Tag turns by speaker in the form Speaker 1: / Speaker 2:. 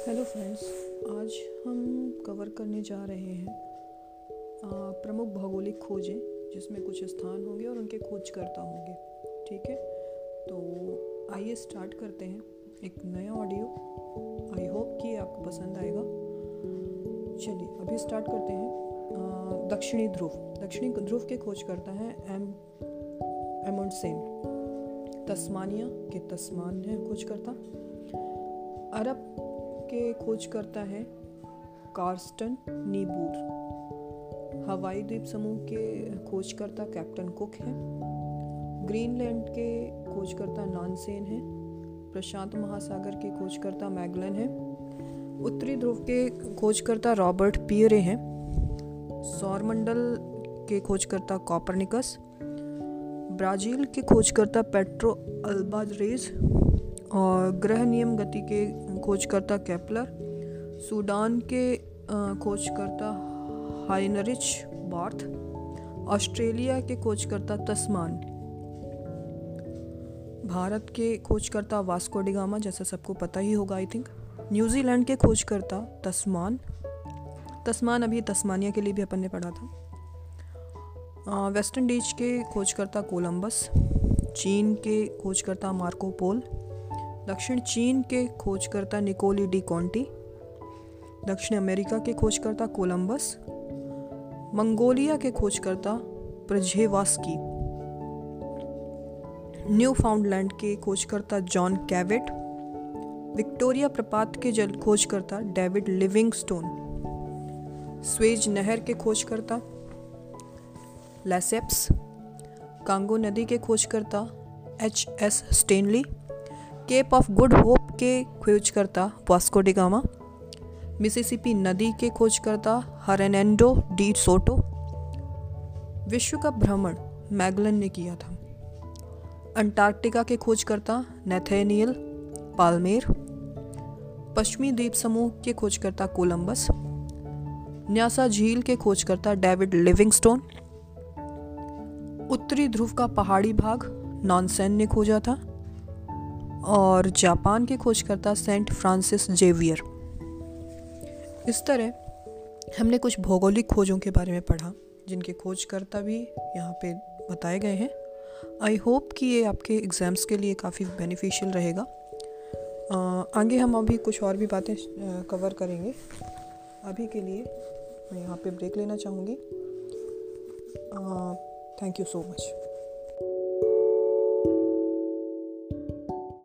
Speaker 1: Friends आज हम cover करने जा रहे हैं प्रमुख भौगोलिक खोजें, जिसमें कुछ स्थान होंगे और उनके खोजकर्ता होंगे, ठीक है? तो आइए स्टार्ट करते हैं एक नया ऑडियो आई होप कि आपको पसंद आएगा। चलिए, अभी स्टार्ट करते हैं। दक्षिणी ध्रुव। दक्षिणी ध्रुव के खोजकर्ता हैं एम एमोनसेन तस्मानिया के तस्मान है खोजकर्ता। अरब के खोज करता है कार्स्टन नीबूर। हवाई द्वीप समूह के खोजकर्ता कैप्टन कुक हैं। ग्रीनलैंड के खोजकर्ता नानसेन हैं। प्रशांत महासागर के खोजकर्ता मैगलन हैं। उत्तरी ध्रुव के खोजकर्ता रॉबर्ट पियरे हैं। सौरमंडल के खोजकर्ता कॉपरनिकस। ब्राज़ील के खोजकर्ता पेट्रो अल्बारेज और ग्रह नियम गति के खोजकर्ता केपलर, सूडान के खोजकर्ता हाइनरिच बार्थ, ऑस्ट्रेलिया के खोजकर्ता तस्मान। भारत के खोजकर्ता वास्को डिगामा जैसा सबको पता ही होगा आई थिंक न्यूजीलैंड के खोजकर्ता तस्मान। तस्मान अभी तस्मानिया के लिए भी अपन ने पढ़ा था। वेस्ट इंडीज के खोजकर्ता कोलंबस, चीन के खोजकर्ता मार्को पोल दक्षिण चीन के खोजकर्ता निकोली डी कॉन्टी, दक्षिण अमेरिका के खोजकर्ता कोलंबस, मंगोलिया के खोजकर्ता प्रजेवास्की न्यू फाउंडलैंड के खोजकर्ता जॉन कैवेट, विक्टोरिया प्रपात के जल खोजकर्ता डेविड लिविंगस्टोन, स्वेज नहर के खोजकर्ता लेसेप्स, कांगो नदी के खोजकर्ता H S Stanley Cape of Good Hope के खोजकर्ता वास्को डिगामा मिसिसिपी नदी के खोजकर्ता हरेनेंडो डी सोटो, विश्व का भ्रमण मैगलन ने किया था। अंटार्कटिका के खोजकर्ता नेथेनियल पालमेर, पश्चिमी द्वीप समूह के खोजकर्ता कोलंबस, न्यासा झील के खोजकर्ता डेविड लिविंगस्टोन, उत्तरी ध्रुव का पहाड़ी भाग नॉनसेन ने खोजा था। और जापान के खोजकर्ता सेंट फ्रांसिस जेवियर। इस तरह हमने कुछ भौगोलिक खोजों के बारे में पढ़ा, जिनके खोजकर्ता भी यहाँ पे बताए गए हैं। आई होप कि ये आपके एग्ज़ाम्स के लिए काफ़ी बेनिफिशियल रहेगा। आगे हम अभी कुछ और भी बातें कवर करेंगे। अभी के लिए मैं यहाँ पे ब्रेक लेना चाहूँगी। Thank you so much.